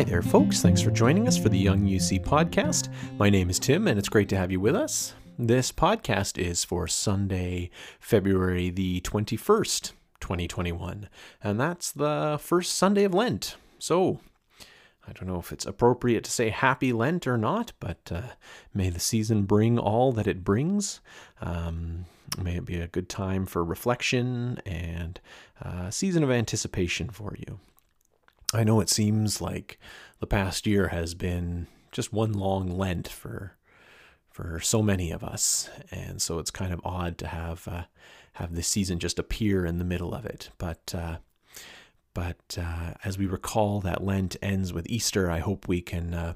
Hi there, folks. Thanks for joining us for the Young UC podcast. My name is Tim, and it's great to have you with us. This podcast is for Sunday, February the 21st, 2021, and that's the first Sunday of Lent. So, I don't know if it's appropriate to say happy Lent or not, but uh, may the season bring all that it brings. Um, may it be a good time for reflection and a season of anticipation for you. I know it seems like the past year has been just one long Lent for for so many of us, and so it's kind of odd to have uh, have this season just appear in the middle of it. But uh, but uh, as we recall that Lent ends with Easter, I hope we can uh,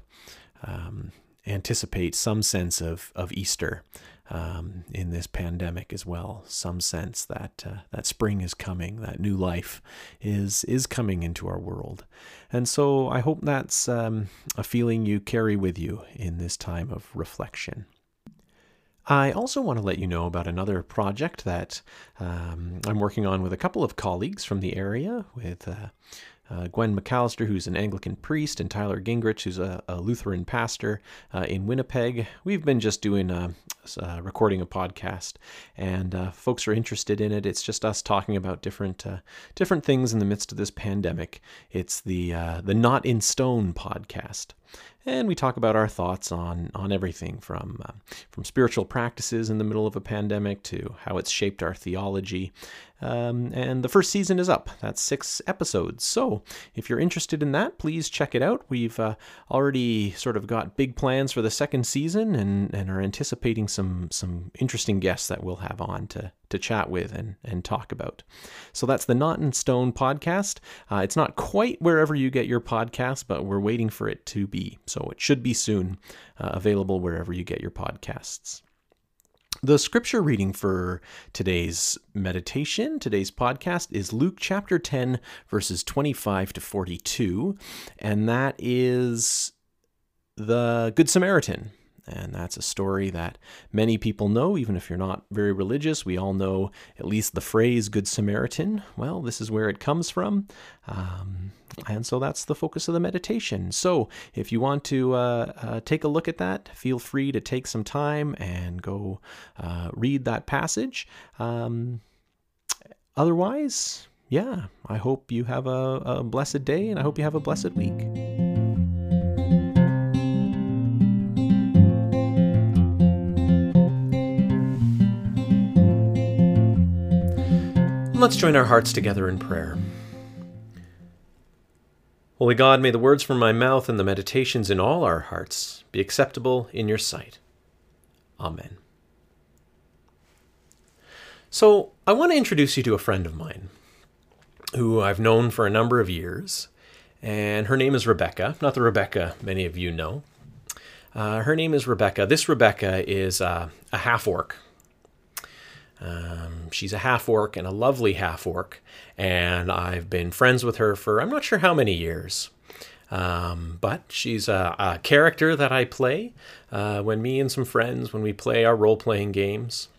um, anticipate some sense of of Easter um, in this pandemic as well. Some sense that uh, that spring is coming, that new life is is coming into our world, and so I hope that's um, a feeling you carry with you in this time of reflection. I also want to let you know about another project that um, I'm working on with a couple of colleagues from the area, with uh, uh, Gwen McAllister, who's an Anglican priest, and Tyler Gingrich, who's a, a Lutheran pastor uh, in Winnipeg. We've been just doing a, a recording a podcast, and uh, folks are interested in it. It's just us talking about different uh, different things in the midst of this pandemic. It's the uh, the Not in Stone podcast, and we talk about our thoughts on on everything from uh, from spiritual practices in the middle of a pandemic to how it's shaped our theology. Um, and the first season is up. That's six episodes. So if you're interested in that, please check it out. We've uh, already sort of got big plans for the second season and, and are anticipating some some interesting guests that we'll have on to to chat with and, and talk about. So that's the Not in Stone podcast. Uh, it's not quite wherever you get your podcast, but we're waiting for it to be. So it should be soon uh, available wherever you get your podcasts. The scripture reading for today's meditation, today's podcast, is Luke chapter 10, verses 25 to 42, and that is the Good Samaritan. And that's a story that many people know, even if you're not very religious. We all know at least the phrase Good Samaritan. Well, this is where it comes from. Um, and so that's the focus of the meditation. So if you want to uh, uh, take a look at that, feel free to take some time and go uh, read that passage. Um, otherwise, yeah, I hope you have a, a blessed day and I hope you have a blessed week. Let's join our hearts together in prayer. Holy God, may the words from my mouth and the meditations in all our hearts be acceptable in your sight. Amen. So, I want to introduce you to a friend of mine who I've known for a number of years, and her name is Rebecca, not the Rebecca many of you know. Uh, her name is Rebecca. This Rebecca is uh, a half orc um, she's a half orc and a lovely half orc, and I've been friends with her for I'm not sure how many years. Um, but she's a, a, character that I play uh, when me and some friends when we play our role playing games,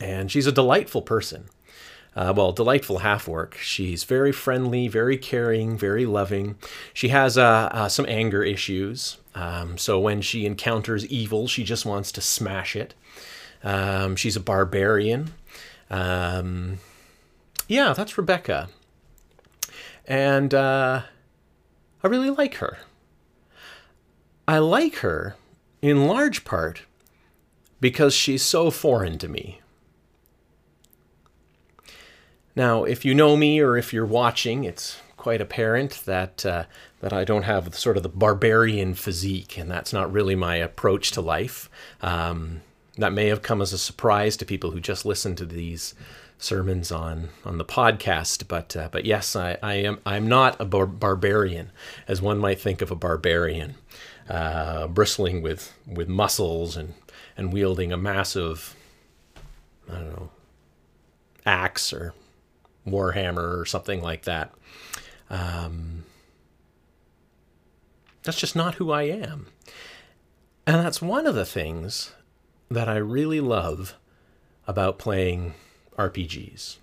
and she's a delightful person. Uh, well, delightful half orc. She's very friendly, very caring, very loving. She has uh, uh, some anger issues. Um, so when she encounters evil, she just wants to smash it. Um, she's a barbarian. Um, yeah, that's Rebecca. And uh, I really like her. I like her in large part because she's so foreign to me. Now, if you know me or if you're watching, it's quite apparent that uh, that I don't have sort of the barbarian physique, and that's not really my approach to life. Um, that may have come as a surprise to people who just listen to these sermons on on the podcast but uh, but yes I, I am I'm not a bar- barbarian as one might think of a barbarian uh, bristling with with muscles and and wielding a massive I don't know axe or warhammer or something like that. Um, that's just not who I am. And that's one of the things that I really love about playing RPGs.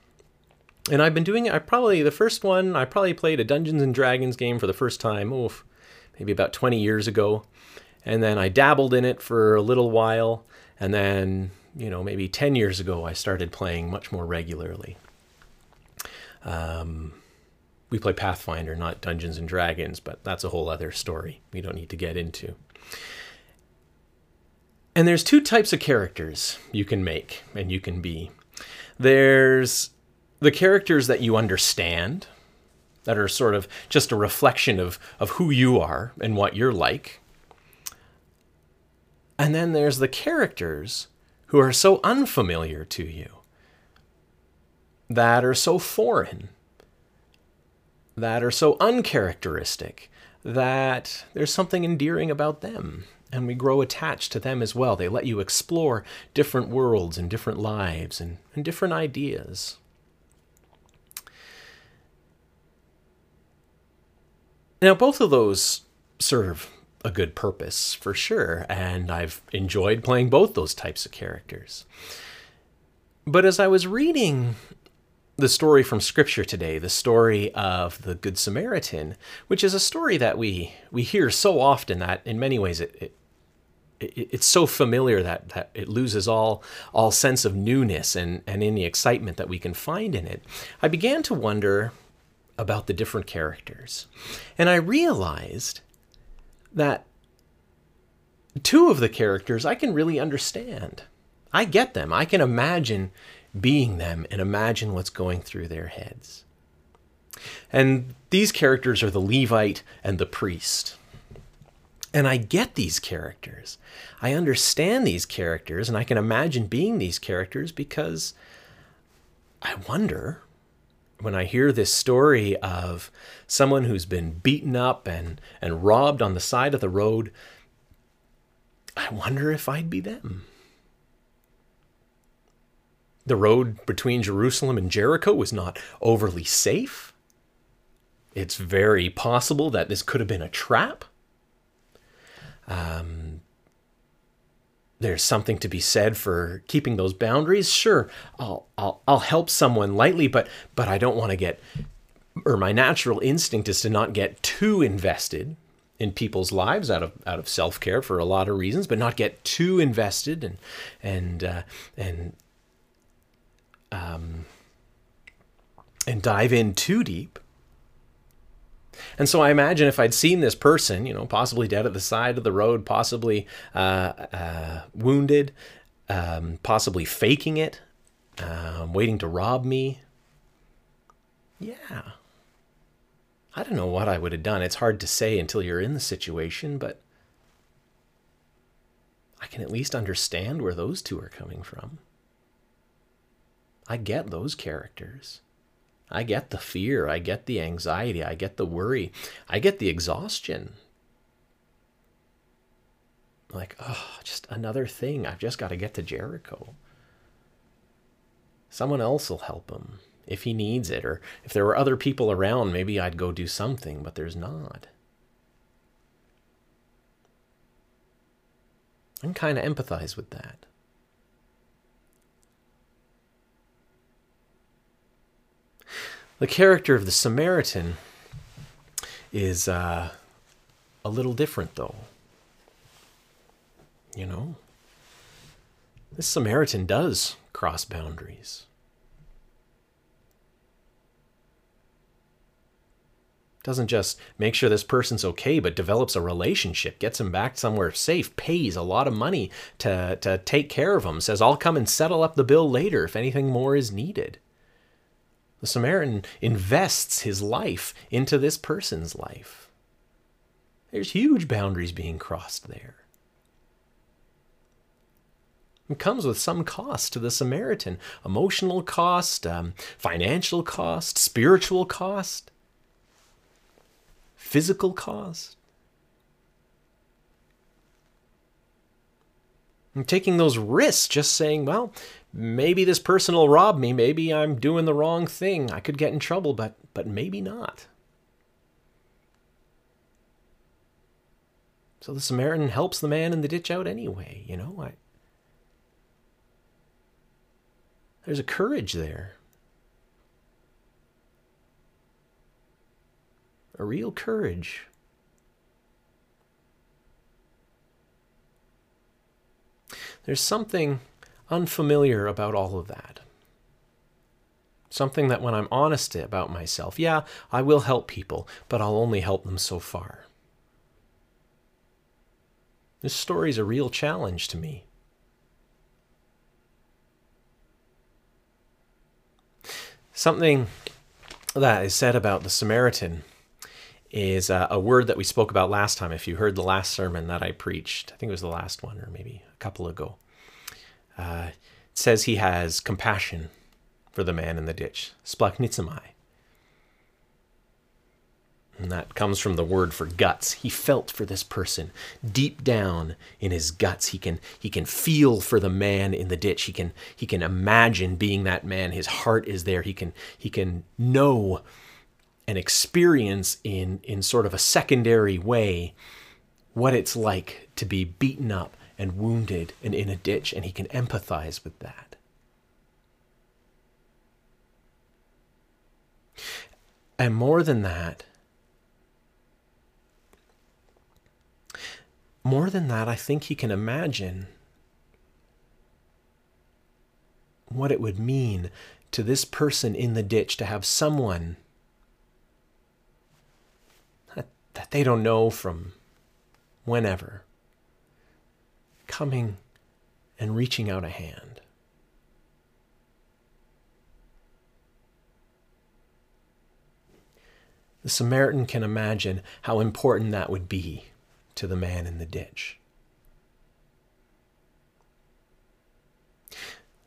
And I've been doing it. I probably, the first one, I probably played a Dungeons and Dragons game for the first time, oof, maybe about 20 years ago. And then I dabbled in it for a little while. And then, you know, maybe 10 years ago, I started playing much more regularly. Um, we play Pathfinder, not Dungeons and Dragons, but that's a whole other story we don't need to get into. And there's two types of characters you can make and you can be. There's the characters that you understand, that are sort of just a reflection of, of who you are and what you're like. And then there's the characters who are so unfamiliar to you, that are so foreign, that are so uncharacteristic, that there's something endearing about them. And we grow attached to them as well. They let you explore different worlds and different lives and, and different ideas. Now, both of those serve a good purpose for sure, and I've enjoyed playing both those types of characters. But as I was reading the story from Scripture today, the story of the Good Samaritan, which is a story that we we hear so often that in many ways it, it it's so familiar that, that it loses all all sense of newness and, and any excitement that we can find in it. I began to wonder about the different characters. And I realized that two of the characters I can really understand. I get them. I can imagine being them and imagine what's going through their heads. And these characters are the Levite and the priest. And I get these characters. I understand these characters, and I can imagine being these characters because I wonder when I hear this story of someone who's been beaten up and, and robbed on the side of the road, I wonder if I'd be them. The road between Jerusalem and Jericho was not overly safe. It's very possible that this could have been a trap. Um, there's something to be said for keeping those boundaries. Sure, I'll I'll I'll help someone lightly, but but I don't want to get or my natural instinct is to not get too invested in people's lives out of out of self-care for a lot of reasons, but not get too invested and and uh, and um, and dive in too deep. And so I imagine if I'd seen this person, you know, possibly dead at the side of the road, possibly uh, uh, wounded, um, possibly faking it, um, waiting to rob me. Yeah. I don't know what I would have done. It's hard to say until you're in the situation, but I can at least understand where those two are coming from. I get those characters. I get the fear. I get the anxiety. I get the worry. I get the exhaustion. Like, oh, just another thing. I've just got to get to Jericho. Someone else will help him if he needs it. Or if there were other people around, maybe I'd go do something, but there's not. I can kind of empathize with that. The character of the Samaritan is uh, a little different, though. You know, this Samaritan does cross boundaries. Doesn't just make sure this person's okay, but develops a relationship, gets him back somewhere safe, pays a lot of money to, to take care of him, says, I'll come and settle up the bill later if anything more is needed. The Samaritan invests his life into this person's life. There's huge boundaries being crossed there. It comes with some cost to the Samaritan emotional cost, um, financial cost, spiritual cost, physical cost. And taking those risks, just saying, well, maybe this person will rob me, maybe I'm doing the wrong thing, I could get in trouble, but but maybe not. So the Samaritan helps the man in the ditch out anyway, you know? I, there's a courage there. A real courage. There's something unfamiliar about all of that. Something that when I'm honest about myself, yeah, I will help people, but I'll only help them so far. This story is a real challenge to me. Something that is said about the Samaritan is uh, a word that we spoke about last time. If you heard the last sermon that I preached, I think it was the last one or maybe a couple ago. Uh, says he has compassion for the man in the ditch, splanchnizomai. And that comes from the word for guts. He felt for this person deep down in his guts. He can he can feel for the man in the ditch. He can he can imagine being that man. His heart is there. He can he can know and experience in in sort of a secondary way what it's like to be beaten up and wounded and in a ditch and he can empathize with that. And more than that, more than that, I think he can imagine what it would mean to this person in the ditch to have someone that, that they don't know from whenever coming and reaching out a hand. The Samaritan can imagine how important that would be to the man in the ditch.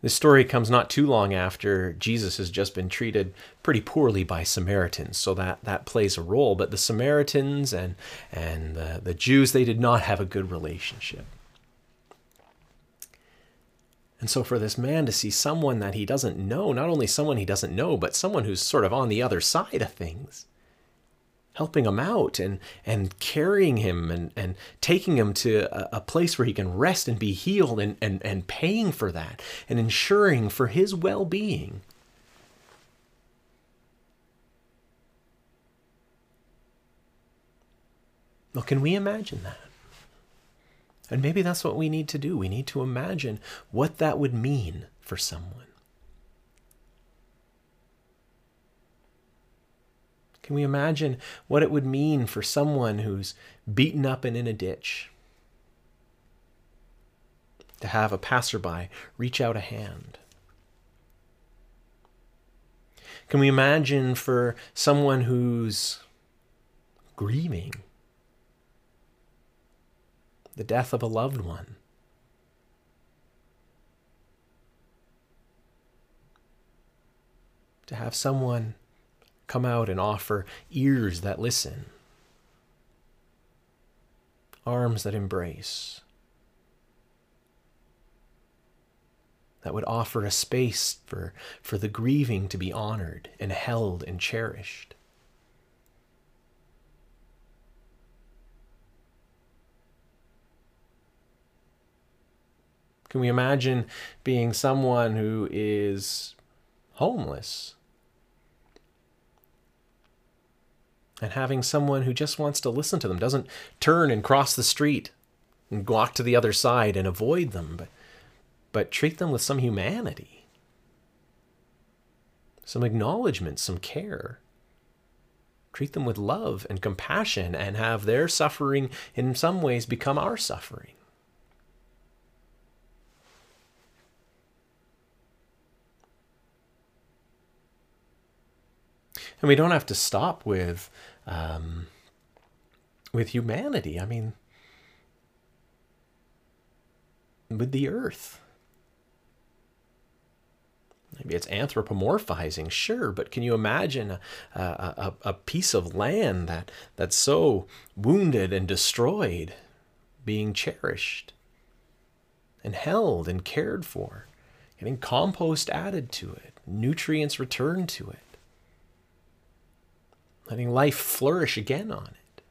This story comes not too long after Jesus has just been treated pretty poorly by Samaritans, so that, that plays a role. But the Samaritans and, and the, the Jews, they did not have a good relationship. And so, for this man to see someone that he doesn't know, not only someone he doesn't know, but someone who's sort of on the other side of things, helping him out and, and carrying him and, and taking him to a, a, place where he can rest and be healed and, and, and paying for that and ensuring for his well being. Well, can we imagine that? And maybe that's what we need to do. We need to imagine what that would mean for someone. Can we imagine what it would mean for someone who's beaten up and in a ditch to have a passerby reach out a hand? Can we imagine for someone who's grieving the death of a loved one? To have someone come out and offer ears that listen, arms that embrace, that would offer a space for, for the grieving to be honored and held and cherished. Can we imagine being someone who is homeless and having someone who just wants to listen to them, doesn't turn and cross the street and walk to the other side and avoid them, but, but treat them with some humanity, some acknowledgement, some care. Treat them with love and compassion and have their suffering in some ways become our suffering. And we don't have to stop with um, with humanity. I mean, with the earth. Maybe it's anthropomorphizing, sure, but can you imagine a, a, a, piece of land that, that's so wounded and destroyed being cherished and held and cared for, getting compost added to it, nutrients returned to it? Letting life flourish again on it.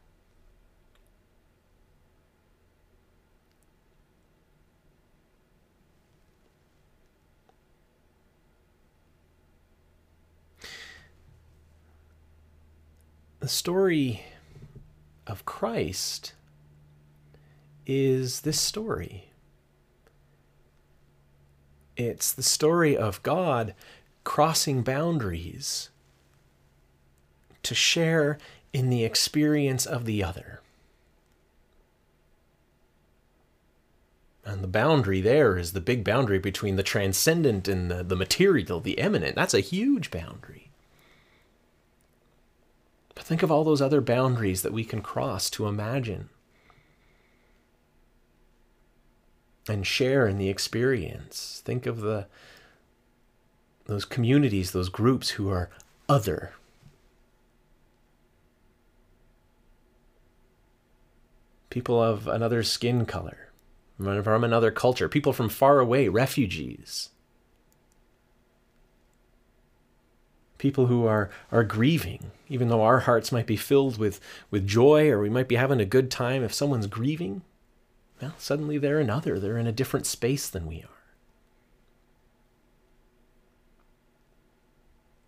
The story of Christ is this story. It's the story of God crossing boundaries to share in the experience of the other. And the boundary there is the big boundary between the transcendent and the, the material, the immanent. That's a huge boundary. But think of all those other boundaries that we can cross to imagine and share in the experience. Think of the those communities, those groups who are other. People of another skin color, from another culture, people from far away, refugees. People who are, are grieving, even though our hearts might be filled with, with joy or we might be having a good time, if someone's grieving, well, suddenly they're another. They're in a different space than we are.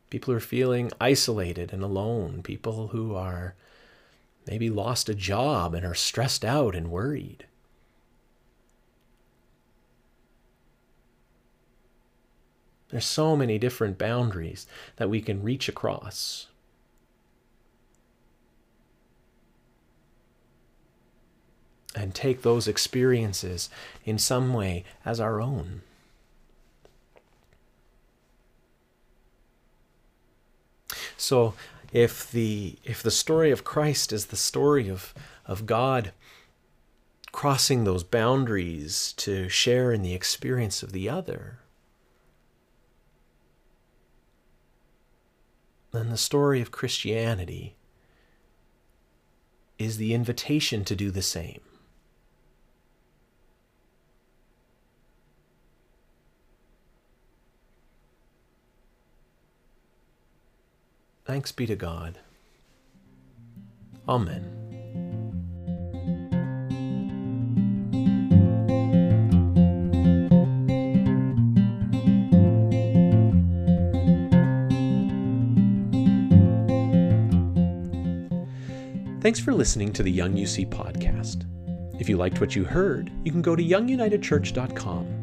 People who are feeling isolated and alone. People who are maybe lost a job and are stressed out and worried. There's so many different boundaries that we can reach across. And take those experiences in some way as our own. So if the if the story of Christ is the story of of God crossing those boundaries to share in the experience of the other, then the story of Christianity is the invitation to do the same. Thanks be to God. Amen. Thanks for listening to the Young UC podcast. If you liked what you heard, you can go to youngunitedchurch.com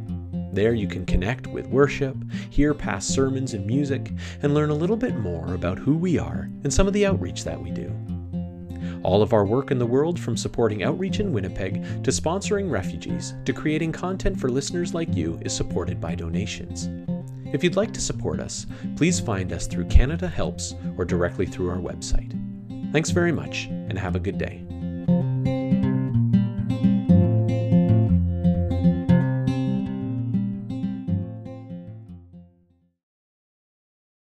there you can connect with worship, hear past sermons and music, and learn a little bit more about who we are and some of the outreach that we do. All of our work in the world, from supporting outreach in Winnipeg to sponsoring refugees to creating content for listeners like you, is supported by donations. If you'd like to support us, please find us through Canada Helps or directly through our website. Thanks very much, and have a good day.